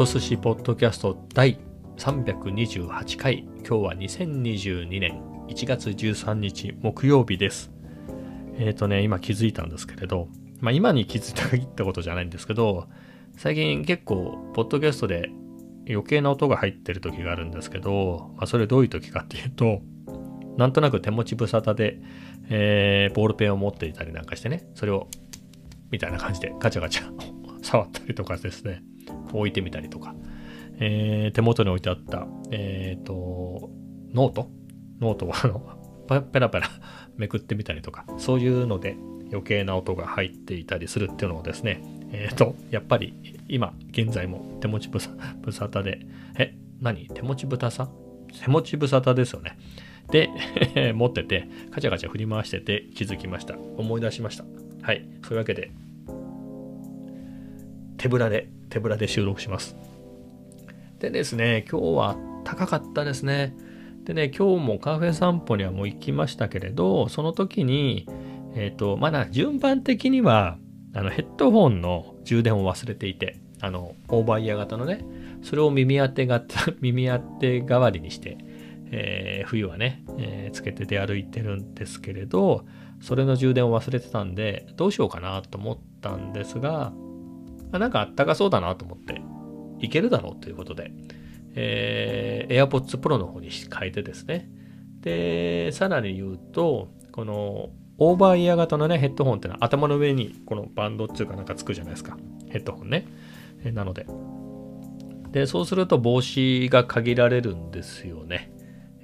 ト寿司ポッドキャスト第328回。今日は2022年1月13日木曜日です。えっ、ー、とね今気づいたんですけれどまあ今に気づいたったことじゃないんですけど最近結構ポッドキャストで余計な音が入ってる時があるんですけど、まあ、それどういう時かっていうとなんとなく手持ち無沙汰で、えー、ボールペンを持っていたりなんかしてねそれをみたいな感じでガチャガチャ 触ったりとかですね。置いてみたりとか、えー、手元に置いてあった、えっ、ー、と、ノート？ノートをあの、ペラペラ めくってみたりとか、そういうので余計な音が入っていたりするっていうのをですね、えっ、ー、と、やっぱり今現在も手持ちぶさぶさたで、え、何？手持ちぶたさ？手持ちぶさたですよね。で、持ってて、カチャカチャ振り回してて気づきました。思い出しました。はい。そういうわけで、手ぶらで手ぶらで収録します。でですね、今日は高かったですね。でね、今日もカフェ散歩にはもう行きましたけれど、その時に、えっ、ー、と、まだ順番的には、あのヘッドホンの充電を忘れていて、あの、オーバーイヤー型のね、それを耳当てが、耳当て代わりにして、えー、冬はね、えー、つけて出歩いてるんですけれど、それの充電を忘れてたんで、どうしようかなと思ったんですが、あ、なんかあったかそうだなと思って、いけるだろうということで、えー、AirPods Pro の方に変えてですね。で、さらに言うと、このオーバーイヤー型のね、ヘッドホンってのは頭の上にこのバンドっていうかなんかつくじゃないですか。ヘッドホンね。えなので。で、そうすると帽子が限られるんですよね。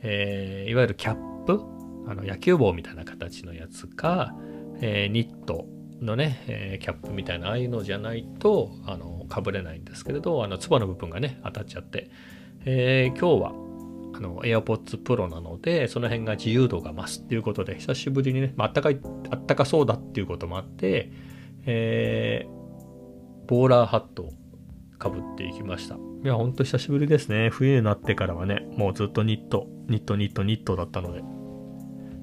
えー、いわゆるキャップ？あの野球帽みたいな形のやつか、えー、ニットのね、えー、キャップみたいなああいうのじゃないとあのかぶれないんですけれどあのつばの部分がね当たっちゃって、えー、今日はあの AirPods Pro なのでその辺が自由度が増すっていうことで久しぶりにね、まあったかいあったかそうだっていうこともあって、えー、ボーラーハットをかぶっていきました。いやほんと久しぶりですね。冬になってからはねもうずっとニット。ニットニットニットだったので。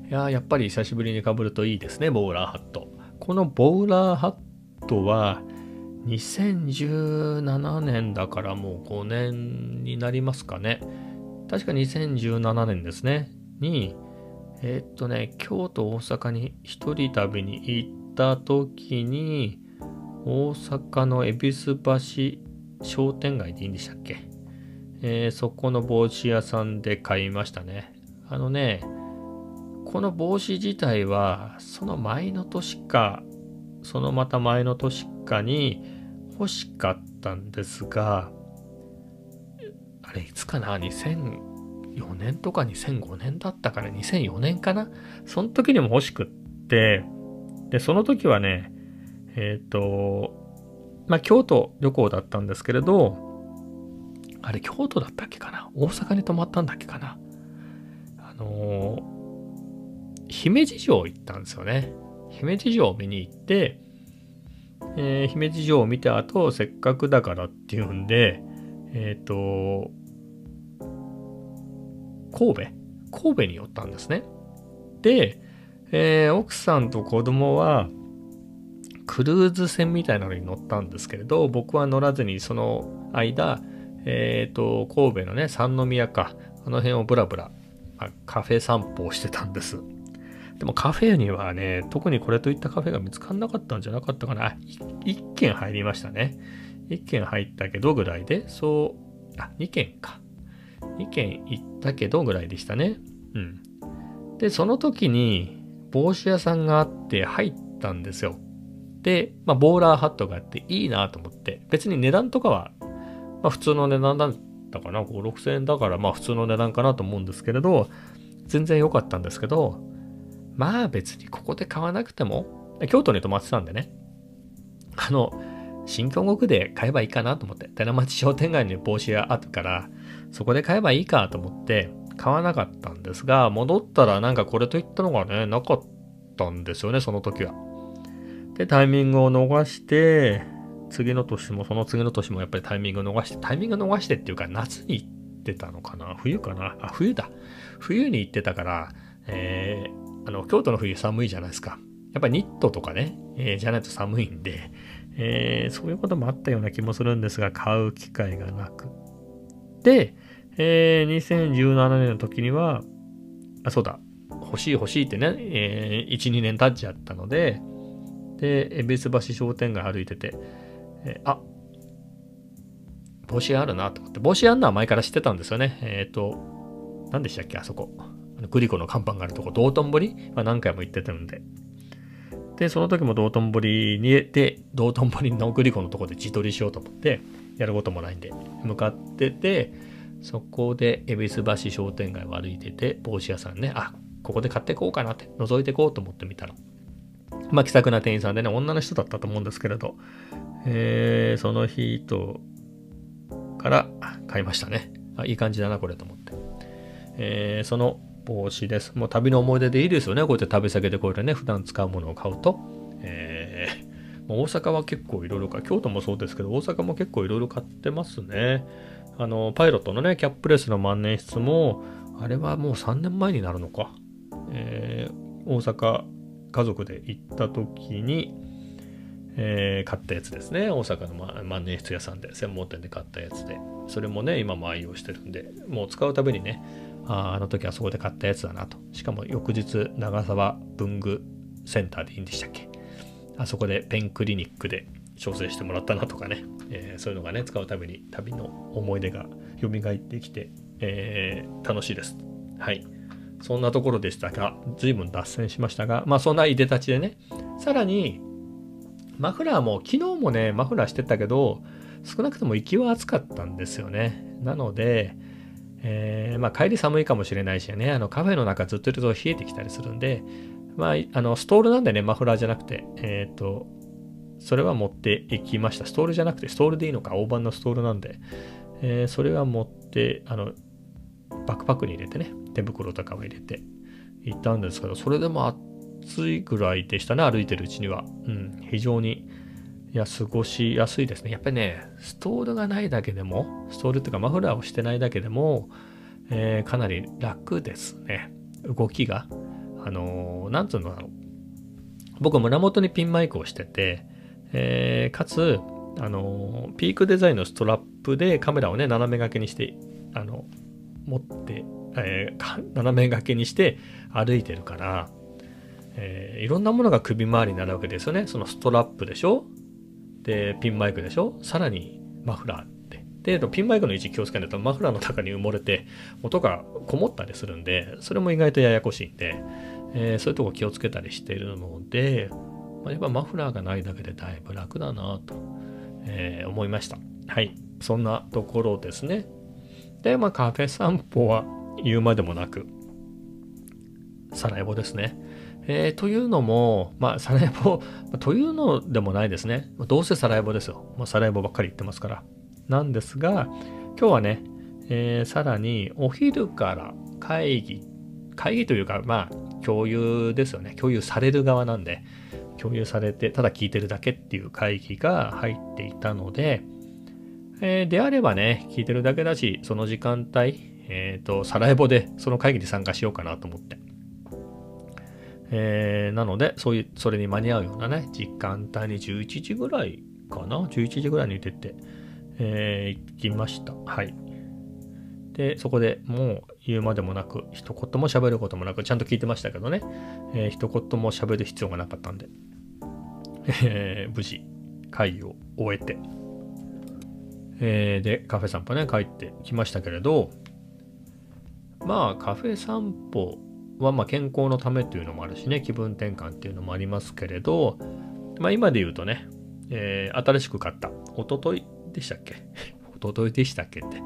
いややっぱり久しぶりにかぶるといいですねボーラーハット。このボウラーハットは2017年だからもう5年になりますかね。確か2017年ですね。に、えー、っとね、京都、大阪に一人旅に行った時に、大阪の恵比寿橋商店街でいいんでしたっけ、えー、そこの帽子屋さんで買いましたね。あのね、この帽子自体はその前の年かそのまた前の年かに欲しかったんですがあれいつかな？2004年とか2005年だったから2004年かな？その時にも欲しくってでその時はねえっ、ー、とまあ京都旅行だったんですけれどあれ京都だったっけかな？大阪に泊まったんだっけかな？あの姫路城行ったんですよね。姫路城を見に行って、えー、姫路城を見た後、せっかくだからっていうんで、えっ、ー、と、神戸？神戸に寄ったんですね。で、えー、奥さんと子供は、クルーズ船みたいなのに乗ったんですけれど、僕は乗らずにその間、えっ、ー、と、神戸のね、三宮か、あの辺をブラブラ、カフェ散歩をしてたんです。でもカフェにはね、特にこれといったカフェが見つからなかったんじゃなかったかな。1軒入りましたね。1軒入ったけどぐらいで、そう、あ、2軒か。2軒行ったけどぐらいでしたね。うん。で、その時に帽子屋さんがあって入ったんですよ。で、まあ、ボーラーハットがあっていいなと思って、別に値段とかは、まあ、普通の値段だったかな。5、6000円だから、まあ普通の値段かなと思うんですけれど、全然良かったんですけど、まあ別にここで買わなくても、京都に泊まってたんでね、あの、新京極で買えばいいかなと思って、寺町商店街に帽子屋あるから、そこで買えばいいかと思って買わなかったんですが、戻ったらなんかこれといったのがね、なかったんですよね、その時は。で、タイミングを逃して、次の年もその次の年もやっぱりタイミングを逃して、タイミング逃してっていうか夏に行ってたのかな？冬かな？あ、冬だ。冬に行ってたから、えー、あの、京都の冬寒いじゃないですか。やっぱニットとかね、えー、じゃないと寒いんで、えー、そういうこともあったような気もするんですが、買う機会がなく。で、えー、2017年の時には、あ、そうだ、欲しい欲しいってね、えー、1、2年経っちゃったので、で、恵比寿橋商店街歩いてて、えー、あ、帽子あるなと思って、帽子あんのは前から知ってたんですよね。えっ、ー、と、何でしたっけ、あそこ。グリコの看板があるとこ、道頓堀、まあ、何回も行ってたんで。で、その時も道頓堀に、で、道頓堀のグリコのとこで自撮りしようと思って、やることもないんで、向かってて、そこで恵比寿橋商店街を歩いてて、帽子屋さんね、あ、ここで買ってこうかなって、覗いてこうと思ってみたら、まあ気さくな店員さんでね、女の人だったと思うんですけれど、えー、その人から買いましたね。あいい感じだな、これと思って。えー、その帽子です。もう旅の思い出でいいですよね。こうやって旅先でこうやってね、普段使うものを買うと。えー、大阪は結構いろいろか、京都もそうですけど、大阪も結構いろいろ買ってますね。あの、パイロットのね、キャップレスの万年筆も、あれはもう3年前になるのか。えー、大阪家族で行った時に、えー、買ったやつですね。大阪の万年筆屋さんで、専門店で買ったやつで。それもね、今も愛用してるんで、もう使うたびにね、ああの時あそこで買ったやつだなと。しかも翌日、長沢文具センターでいいんでしたっけ？あそこでペンクリニックで調整してもらったなとかね、えー、そういうのがね、使うたびに旅の思い出が蘇ってきて、えー、楽しいです。はい。そんなところでしたが、随分脱線しましたが、まあそんないでたちでね、さらに、マフラーも、昨日もね、マフラーしてたけど、少なくとも行きは暑かったんですよね。なので、えー、まあ帰り寒いかもしれないしね、あのカフェの中ずっといると冷えてきたりするんで、まあ、あの、ストールなんでね、マフラーじゃなくて、えっ、ー、と、それは持っていきました。ストールじゃなくて、ストールでいいのか、大判のストールなんで、えー、それは持って、あの、バックパックに入れてね、手袋とかを入れて。行ったんですけど、それでも暑いぐらいでしたね、歩いてるうちには。うん、非常に、いや、過ごしやすいですね。やっぱりね、ストールがないだけでも、ストールっていうかマフラーをしてないだけでも、えー、かなり楽ですね。動きが。あのー、なんつうのだろう。僕、胸元にピンマイクをしてて、えー、かつ、あのピークデザインのストラップでカメラをね、斜め掛けにして、あの、持って、えー、斜め掛けにして歩いてるから、えー、いろんなものが首周りになるわけですよね。そのストラップでしょ？で、ピンマイクでしょ？さらにマフラーって。で、ピンマイクの位置気をつけないとマフラーの中に埋もれて音がこもったりするんで、それも意外とややこしいんで、えー、そういうとこ気をつけたりしているので、まあ、やっぱマフラーがないだけでだいぶ楽だなと、えー、思いました。はい。そんなところですね。で、まあカフェ散歩は言うまでもなく、サラエボですね。えー、というのも、まあ、サラエボ、というのでもないですね。どうせサラエボですよ。まあ、サラエボばっかり言ってますから。なんですが、今日はね、えー、さらにお昼から会議、会議というか、まあ、共有ですよね。共有される側なんで、共有されて、ただ聞いてるだけっていう会議が入っていたので、えー、であればね、聞いてるだけだし、その時間帯、えっ、ー、と、サラエボでその会議に参加しようかなと思って。えー、なので、そういう、それに間に合うようなね、時間帯に11時ぐらいかな ?11 時ぐらいに出て、えー、行きました。はい。で、そこでもう言うまでもなく、一言も喋ることもなく、ちゃんと聞いてましたけどね、えー、一言も喋る必要がなかったんで、えー、無事、会議を終えて、えー、で、カフェ散歩ね、帰ってきましたけれど、まあカフェ散歩はま健康のためというのもあるしね気分転換っていうのもありますけれど、まあ、今で言うとね、えー、新しく買った。おとといでしたっけ？おとといでしたっけって、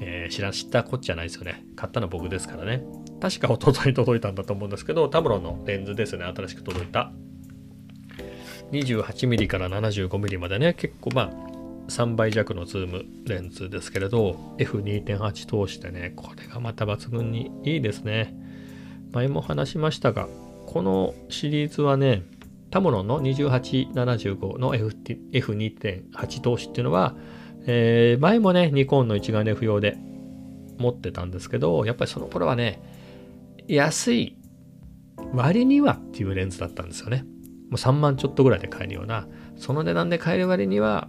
えー、知ら知ったこっちゃないですよね。買ったの僕ですからね。確かおととい届いたんだと思うんですけどタムロンのレンズですね。新しく届いた。28mm から 75mm までね。結構まあ3倍弱のズームレンズですけれど F2.8 通しでねこれがまた抜群にいいですね。前も話しましたがこのシリーズはねタモロンの2875の F2.8 通しっていうのは、えー、前もねニコンの一眼レフ用で持ってたんですけどやっぱりその頃はね安い割にはっていうレンズだったんですよね。もう3万ちょっとぐらいで買えるような、その値段で買える割には、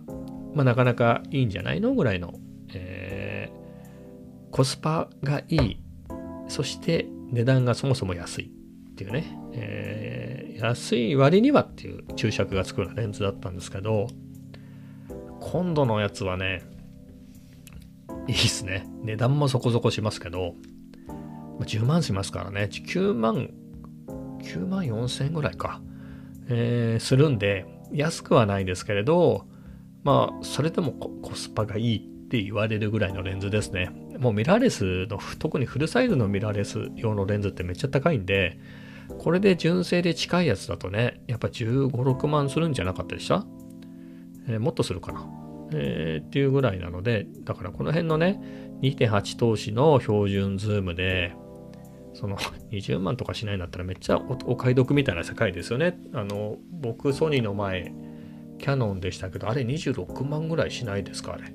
まあ、なかなかいいんじゃないのぐらいの、えー、コスパがいい、そして値段がそもそも安いっていうね、えー、安い割にはっていう注釈がつくようなレンズだったんですけど、今度のやつはね、いいっすね。値段もそこそこしますけど、10万しますからね、9万、9万4千ぐらいか、えー、するんで、安くはないですけれど、まあ、それでもコスパがいいって言われるぐらいのレンズですね。もうミラーレスの、特にフルサイズのミラーレス用のレンズってめっちゃ高いんで、これで純正で近いやつだとね、やっぱ15、6万するんじゃなかったでしたえー、もっとするかな？えー、っていうぐらいなので、だからこの辺のね、2.8通しの標準ズームで、その 20万とかしないんだったらめっちゃお買い得みたいな世界ですよね。あの、僕ソニーの前、キャノンでしたけど、あれ26万ぐらいしないですか、あれ。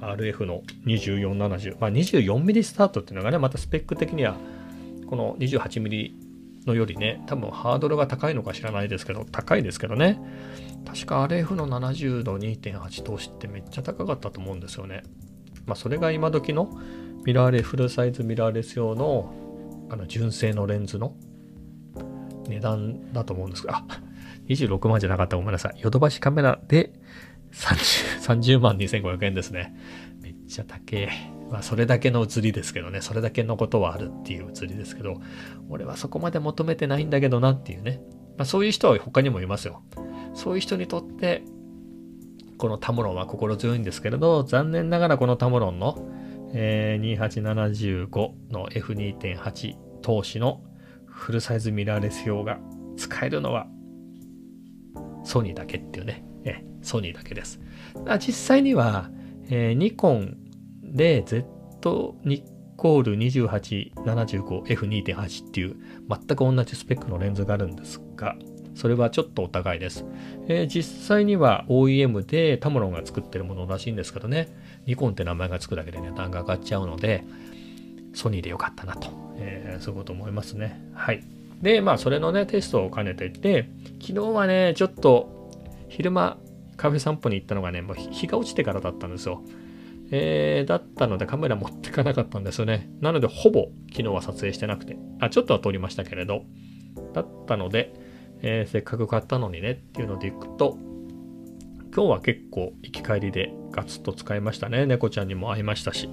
RF の2470。まあ 24mm スタートっていうのがね、またスペック的には、この 28mm のよりね、多分ハードルが高いのか知らないですけど、高いですけどね。確か RF の70の2.8投資ってめっちゃ高かったと思うんですよね。まあそれが今時のミラーレフルサイズミラーレス用のあの純正のレンズの値段だと思うんですが、26万じゃなかったごめんなさい。ヨドバシカメラで 30, 万2500円ですね。めっちゃ高え。まあそれだけの写りですけどね、それだけのことはあるっていう写りですけど、俺はそこまで求めてないんだけどなっていうね。まあそういう人は他にもいますよ。そういう人にとって、このタムロンは心強いんですけれど、残念ながらこのタムロンの、えー、2875の F2.8 投資のフルサイズミラーレス表が使えるのはソニーだけっていうね、えソニーだけです。実際には、えー、ニコンで Z ニコール 2875F2.8 っていう全く同じスペックのレンズがあるんですが、それはちょっとお互いです。えー、実際には OEM でタムロンが作ってるものらしいんですけどね、ニコンって名前がつくだけで値段が上がっちゃうので、ソニーでよかったなと、えー、そういうこと思いますね。はい。で、まあ、それのね、テストを兼ねていて、昨日はね、ちょっと昼間カフェ散歩に行ったのがね、もう日が落ちてからだったんですよ。えー、だったのでカメラ持ってかなかったんですよね。なので、ほぼ昨日は撮影してなくて、あ、ちょっとは撮りましたけれど、だったので、えー、せっかく買ったのにねっていうのでいくと、今日は結構行き帰りでガツッと使いましたね。猫ちゃんにも会いましたし。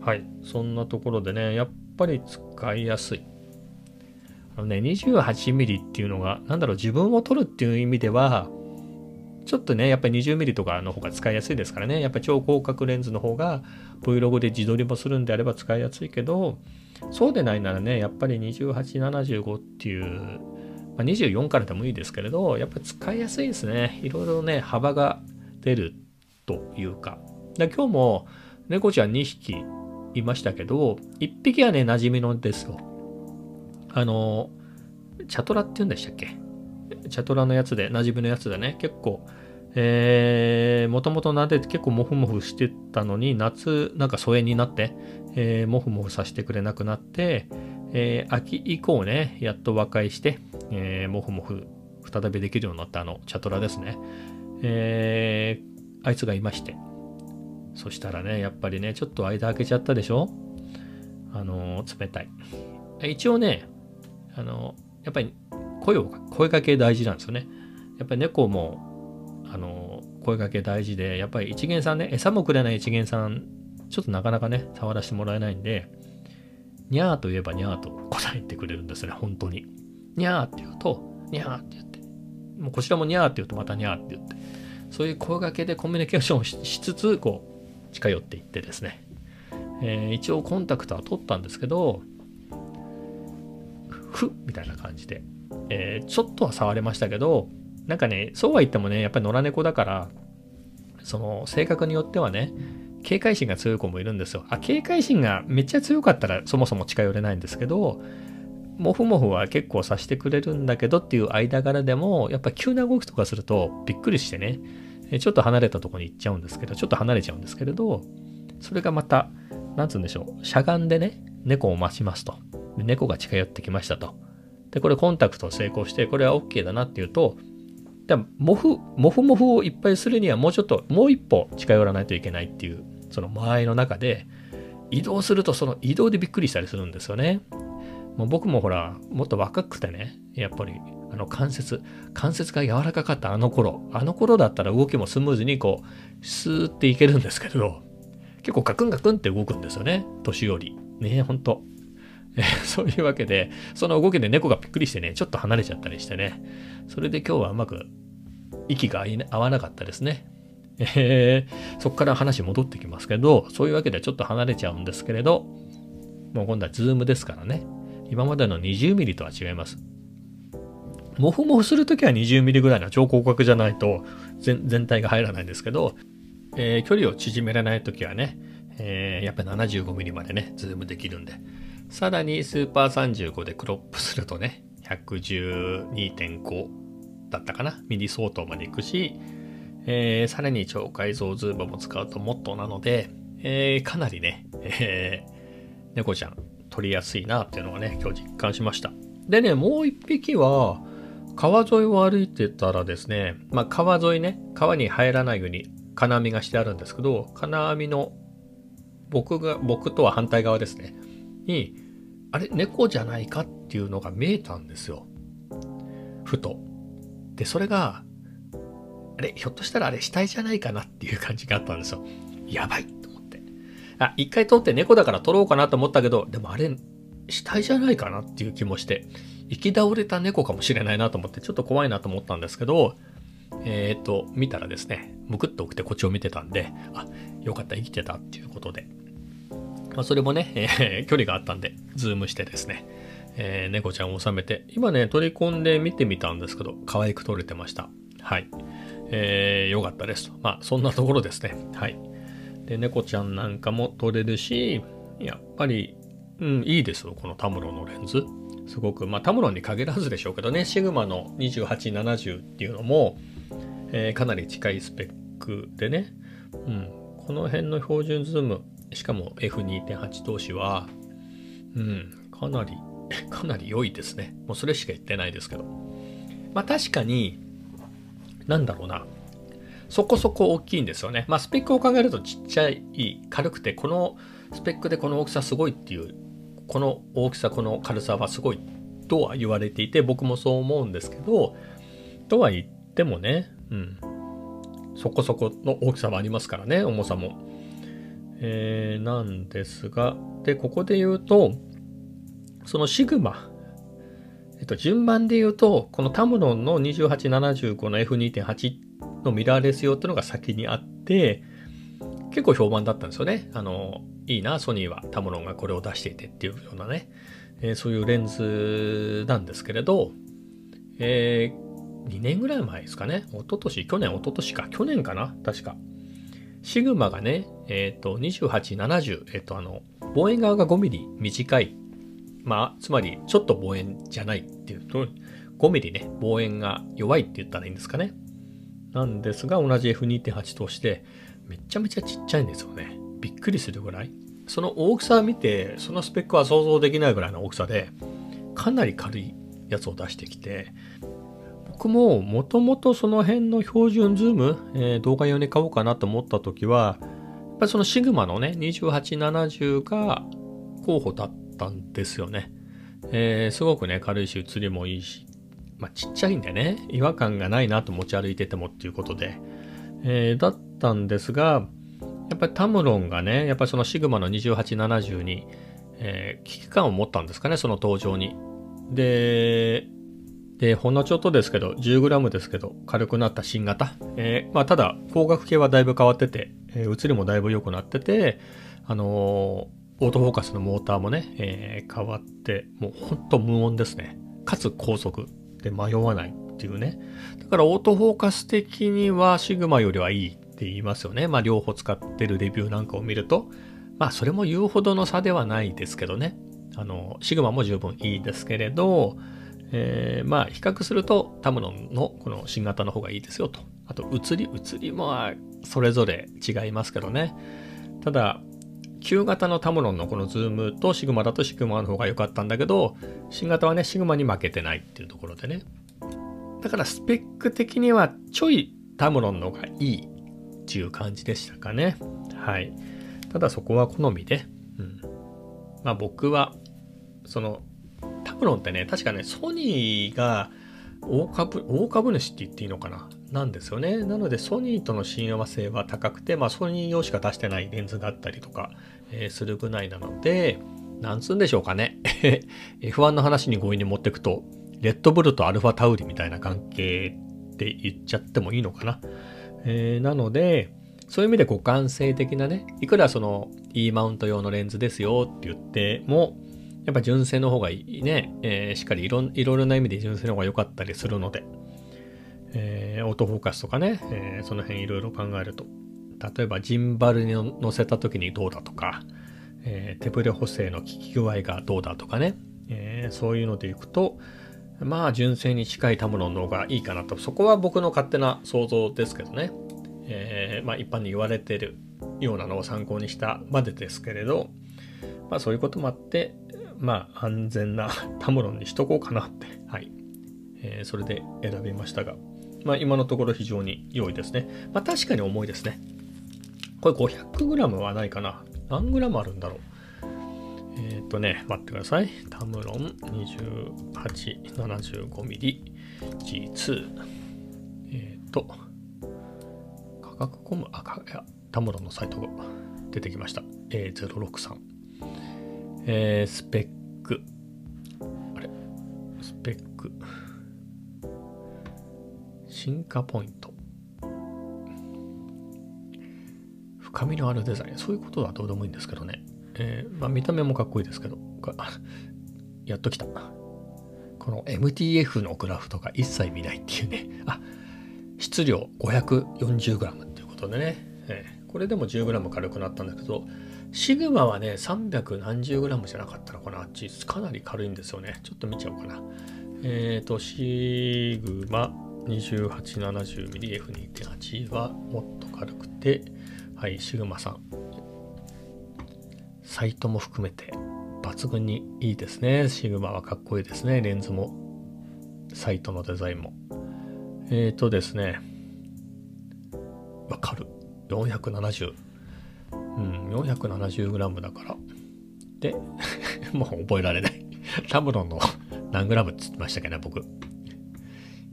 はい。そんなところでね、やっぱり使いやすい。あのね、28mm っていうのが、なんだろう、自分を撮るっていう意味では、ちょっとね、やっぱり 20mm とかの方が使いやすいですからね。やっぱり超広角レンズの方が Vlog で自撮りもするんであれば使いやすいけど、そうでないならね、やっぱり2875っていう、まあ、24からでもいいですけれど、やっぱり使いやすいですね。いろいろね、幅が出るというか。で今日も猫ちゃん2匹いましたけど、1匹はね、馴染みのですよ。あの、チャトラって言うんでしたっけ？チャトラのやつで、馴染みのやつでね、結構、えー、もともと撫でて結構モフモフしてたのに、夏、なんか疎遠になって、えー、モフモフさせてくれなくなって、えー、秋以降ね、やっと和解して、えー、モフモフ再びできるようになったあのチャトラですね。えー、あいつがいまして。そしたらね、やっぱりね、ちょっと間開けちゃったでしょ？あの冷たい。一応ね、あのやっぱり声を、声かけ大事なんですよね。やっぱり猫も、あの、声かけ大事で、やっぱり一元さんね、餌もくれない一元さん、ちょっとなかなかね、触らせてもらえないんで、にゃーと言えばにゃーと答えてくれるんですね、本当に。にゃーって言うと、にゃーって言って、もうこちらもにゃーって言うとまたにゃーって言って、そういう声掛けでコミュニケーションをしつつ、こう、近寄っていってですね、えー、一応コンタクトは取ったんですけど、ふみたいな感じで、えー、ちょっとは触れましたけど、なんかね、そうは言ってもね、やっぱり野良猫だから、その性格によってはね、警戒心が強い子もいるんですよ。あ、警戒心がめっちゃ強かったらそもそも近寄れないんですけど、モフモフは結構さしてくれるんだけどっていう間柄でも、やっぱ急な動きとかするとびっくりしてね、ちょっと離れたとこに行っちゃうんですけど、ちょっと離れちゃうんですけれど、それがまた、なんつうんでしょう、しゃがんでね、猫を待ちますと。猫が近寄ってきましたと。で、これコンタクト成功して、これは OK だなっていうと、でモフ、モフモフをいっぱいするにはもうちょっと、もう一歩近寄らないといけないっていう、その間合いの中で、移動するとその移動でびっくりしたりするんですよね。もう僕もほら、もっと若くてね、やっぱり、あの関節、関節が柔らかかったあの頃、あの頃だったら動きもスムーズにこう、スーっていけるんですけど、結構ガクンガクンって動くんですよね、年寄り。ねほんと。そういうわけで、その動きで猫がびっくりしてね、ちょっと離れちゃったりしてね、それで今日はうまく息が合わなかったですね。えー、そこから話戻ってきますけど、そういうわけでちょっと離れちゃうんですけれど、もう今度はズームですからね。今までの 20mm とは違います。モフモフするときは 20mm ぐらいの超広角じゃないと全体が入らないんですけど、えー、距離を縮められないときはね、えー、やっぱり 75mm までね、ズームできるんで。さらにスーパー35でクロップするとね、112.5だったかな、ミリ相当までいくし、えー、さらに超解像ズームも使うともっとなので、えー、かなりね、えー、猫ちゃん撮りやすいなっていうのはね、今日実感しました。でね、もう一匹は、川沿いを歩いてたらですね、まあ川沿いね、川に入らないように金網がしてあるんですけど、金網の僕が、僕とは反対側ですね、に、あれ、猫じゃないかっていうのが見えたんですよ。ふと。で、それが、あれ、ひょっとしたらあれ死体じゃないかなっていう感じがあったんですよ。やばいと思って。あ、一回撮って猫だから撮ろうかなと思ったけど、でもあれ、死体じゃないかなっていう気もして、行き倒れた猫かもしれないなと思って、ちょっと怖いなと思ったんですけど、えっ、ー、と、見たらですね、むくっと起きてこっちを見てたんで、あ、よかった、生きてたっていうことで。まあ、それもね、えー、距離があったんで、ズームしてですね、えー、猫ちゃんを収めて、今ね、取り込んで見てみたんですけど、可愛く撮れてました。はい。えー、よかったですと。まあ、そんなところですね。はい。で、猫ちゃんなんかも撮れるし、やっぱり、うん、いいですよ、このタムロンのレンズ。すごく、まあ、タムロンに限らずでしょうけどね、シグマの2870っていうのも、えー、かなり近いスペックでね、うん、この辺の標準ズーム、しかも F2.8 投資は、うん、かなり、かなり良いですね。もうそれしか言ってないですけど。まあ確かに、なんだろうな。そこそこ大きいんですよね。まあスペックを考えるとちっちゃい、軽くて、このスペックでこの大きさすごいっていう、この大きさ、この軽さはすごいとは言われていて、僕もそう思うんですけど、とは言ってもね、うん。そこそこの大きさはありますからね、重さも。えー、なんですが、で、ここで言うと、そのシグマ、えっと、順番で言うと、このタムロンの2875の F2.8 のミラーレス用っていうのが先にあって、結構評判だったんですよね。あの、いいな、ソニーはタムロンがこれを出していてっていうようなね、えー、そういうレンズなんですけれど、えー、2年ぐらい前ですかね。一昨年去年、一昨年か。去年かな確か。シグマがね、えっ、ー、と、28、70、えっ、ー、と、あの、望遠側が5ミリ短い。まあ、つまり、ちょっと望遠じゃないっていうと、5ミリね、望遠が弱いって言ったらいいんですかね。なんですが、同じ F2.8 として、めちゃめちゃちっちゃいんですよね。びっくりするぐらい。その大きさを見て、そのスペックは想像できないぐらいの大きさで、かなり軽いやつを出してきて、僕ももともとその辺の標準ズーム、えー、動画用に買おうかなと思った時は、やっぱりそのシグマのね、2870が候補だったんですよね。えー、すごくね、軽いし、映りもいいし、まあ、ちっちゃいんでね、違和感がないなと持ち歩いててもっていうことで、えー、だったんですが、やっぱりタムロンがね、やっぱりそのシグマの2870に、えー、危機感を持ったんですかね、その登場に。で、で、ほんのちょっとですけど、10g ですけど、軽くなった新型。えー、まあ、ただ、光学系はだいぶ変わってて、えー、映りもだいぶ良くなってて、あのー、オートフォーカスのモーターもね、えー、変わって、もうほんと無音ですね。かつ高速で迷わないっていうね。だからオートフォーカス的にはシグマよりはいいって言いますよね。まあ両方使ってるレビューなんかを見ると。まあそれも言うほどの差ではないですけどね。あの、シグマも十分いいですけれど、えー、まあ比較するとタムロンのこの新型の方がいいですよと。あと写り、写りもそれぞれ違いますけどね。ただ、旧型のタムロンのこのズームとシグマだとシグマの方が良かったんだけど、新型はね、シグマに負けてないっていうところでね。だからスペック的にはちょいタムロンの方がいいっていう感じでしたかね。はい。ただそこは好みで、うん。まあ僕は、その、タムロンってね、確かね、ソニーが大株、大株主って言っていいのかな？なんですよね。なのでソニーとの親和性は高くて、まあソニー用しか出してないレンズがあったりとか、えー、するぐらいなので、なんつうんでしょうかね。F1 の話に強引に持ってくと、レッドブルとアルファタウリみたいな関係って言っちゃってもいいのかな？えー、なので、そういう意味で互換性的なね、いくらその E マウント用のレンズですよって言っても、やっぱ純正の方がいいね、えー、しっかりいろいろな意味で純正の方が良かったりするので、えー、オートフォーカスとかね、えー、その辺いろいろ考えると、例えばジンバルに乗せた時にどうだとか、えー、手ブレ補正の効き具合がどうだとかね、えー、そういうのでいくと、まあ純正に近いタムロンの方がいいかなと、そこは僕の勝手な想像ですけどね。えー、まあ一般に言われてるようなのを参考にしたまでですけれど、まあそういうこともあって、まあ安全なタムロンにしとこうかなって、はい。えー、それで選びましたが、まあ今のところ非常に良いですね。まあ確かに重いですね。これ 500g はないかな。何 g あるんだろう。えっ、ー、とね、待ってください。タムロン 2875mm G2。えっ、ー、と、価格コム、あ、かいや、タムロンのサイトが出てきました。A063。えー、スペック。あれ？スペック。進化ポイント。深みのあるデザイン。そういうことはどうでもいいんですけどね。えー、まあ、見た目もかっこいいですけど、やっときた。この MTF のグラフとか一切見ないっていうね。あ、質量 540g っていうことでね。えー、これでも 10g 軽くなったんだけど、シグマはね、300何十 g じゃなかったのかな。あっち、かなり軽いんですよね。ちょっと見ちゃおうかな。えっ、ー、と、シグマ 2870mmF2.8 はもっと軽くて、はい、シグマさん。サイトも含めて抜群にいいですね。シグマはかっこいいですね。レンズも、サイトのデザインも。えっ、ー、とですね、わかる。470。うん、470g だから。で、もう覚えられない。タブロンの何グラムって言ってましたっけね、僕。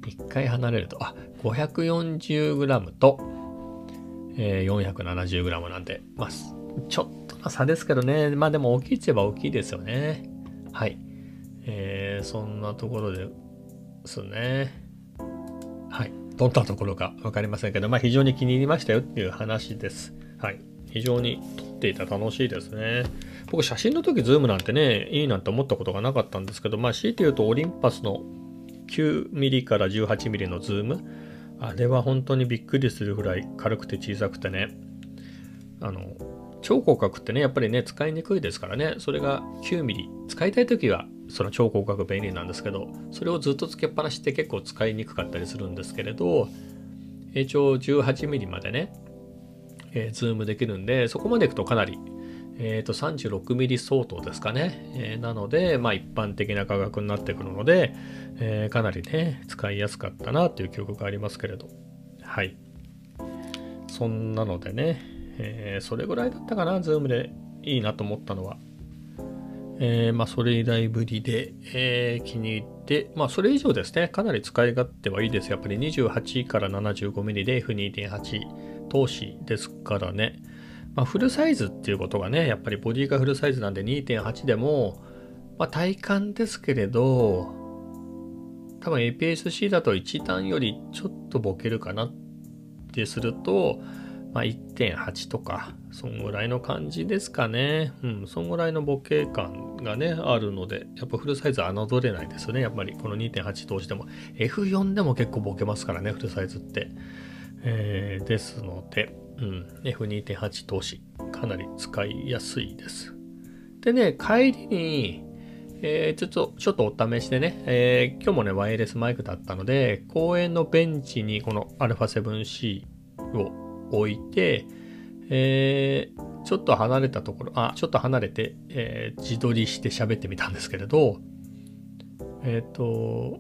一回離れると、あ、540g と、えー、470g なんで、まあ、ちょっとの差ですけどね。まあでも大きいっちゃえば大きいですよね。はい。えー、そんなところですね。はい。どんなところか分かりませんけど、まあ非常に気に入りましたよっていう話です。はい。非常に撮っていて楽しいですね。僕写真の時ズームなんてね、いいなんて思ったことがなかったんですけど、まあ強いて言うとオリンパスの 9mm から 18mm のズーム、あれは本当にびっくりするぐらい軽くて小さくてね、あの、超広角ってね、やっぱりね、使いにくいですからね、それが 9mm。使いたい時は、その超広角便利なんですけど、それをずっとつけっぱなしって結構使いにくかったりするんですけれど、一応 18mm までね、えー、ズームできるんで、そこまでいくとかなり、えっ、ー、と 36mm 相当ですかね。えー、なので、まあ一般的な画角になってくるので、え、かなりね、使いやすかったなっていう記憶がありますけれど。はい。そんなのでね、え、それぐらいだったかな、ズームでいいなと思ったのは。え、まあ、それ以来ぶりで、え、気に入って、まあ、それ以上ですね、かなり使い勝手はいいです。やっぱり28から 75mm で F2.8 投資ですからね。まあ、フルサイズっていうことがね、やっぱりボディがフルサイズなんで2.8でも、まあ、体感ですけれど、多分 APS-C だと1段よりちょっとボケるかなってすると、まあ、1.8とか、そんぐらいの感じですかね。うん、そんぐらいのボケ感がね、あるので、やっぱフルサイズ侮れないですね。やっぱりこの2.8通しても。F4 でも結構ボケますからね、フルサイズって。えー、ですので、うん、F2.8 投資、かなり使いやすいです。でね、帰りに、えー、ちょっと、ちょっとお試しでね、えー、今日もね、ワイヤレスマイクだったので、公園のベンチにこの α7C を置いて、えー、ちょっと離れたところ、あ、ちょっと離れて、えー、自撮りして喋ってみたんですけれど、えっ、と、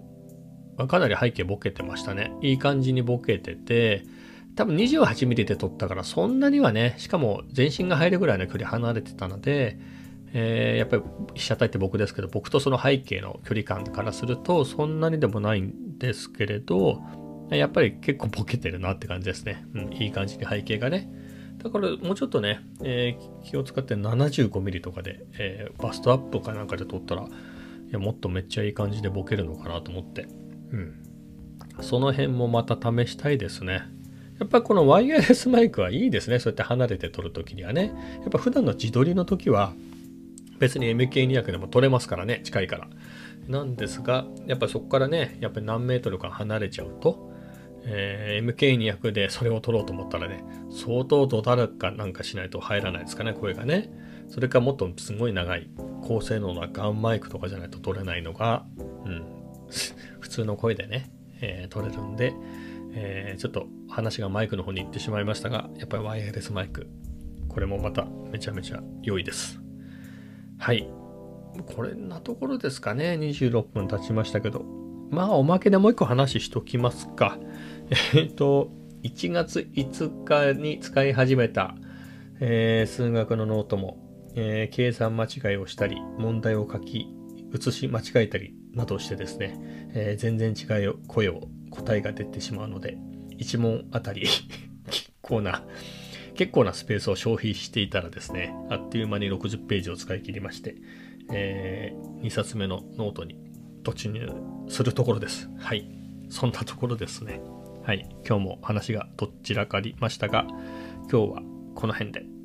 かなり背景ボケてましたね。いい感じにボケてて、多分 28mm で撮ったからそんなにはね、しかも全身が入るぐらいの距離離れてたので、えー、やっぱり被写体って僕ですけど、僕とその背景の距離感からするとそんなにでもないんですけれど、やっぱり結構ボケてるなって感じですね。うん、いい感じに背景がね。だからもうちょっとね、えー、気を使って 75mm とかで、えー、バストアップかなんかで撮ったら、いやもっとめっちゃいい感じでボケるのかなと思って。うん。その辺もまた試したいですね。やっぱこのワイヤレスマイクはいいですね。そうやって離れて撮るときにはね。やっぱ普段の自撮りの時は別に MK200 でも撮れますからね。近いから。なんですが、やっぱそこからね、やっぱり何メートルか離れちゃうと、えー、MK200 でそれを撮ろうと思ったらね、相当ドタルかなんかしないと入らないですかね、声がね。それかもっとすごい長い高性能なガンマイクとかじゃないと撮れないのが、うん、普通の声でね、えー、撮れるんで、えー、ちょっと話がマイクの方に行ってしまいましたが、やっぱりワイヤレスマイク。これもまためちゃめちゃ良いです。はい。これなところですかね。26分経ちましたけど。まあ、おまけでもう一個話しときますか。えっと、1月5日に使い始めた、えー、数学のノートも、えー、計算間違いをしたり、問題を書き、写し間違えたりなどしてですね、えー、全然違う声を答えが出てしまうので、1問あたり 結構な、結構なスペースを消費していたらですね、あっという間に60ページを使い切りまして、えー、2冊目のノートに突入するところです。はい。そんなところですね。はい。今日も話がどちらかりましたが、今日はこの辺で。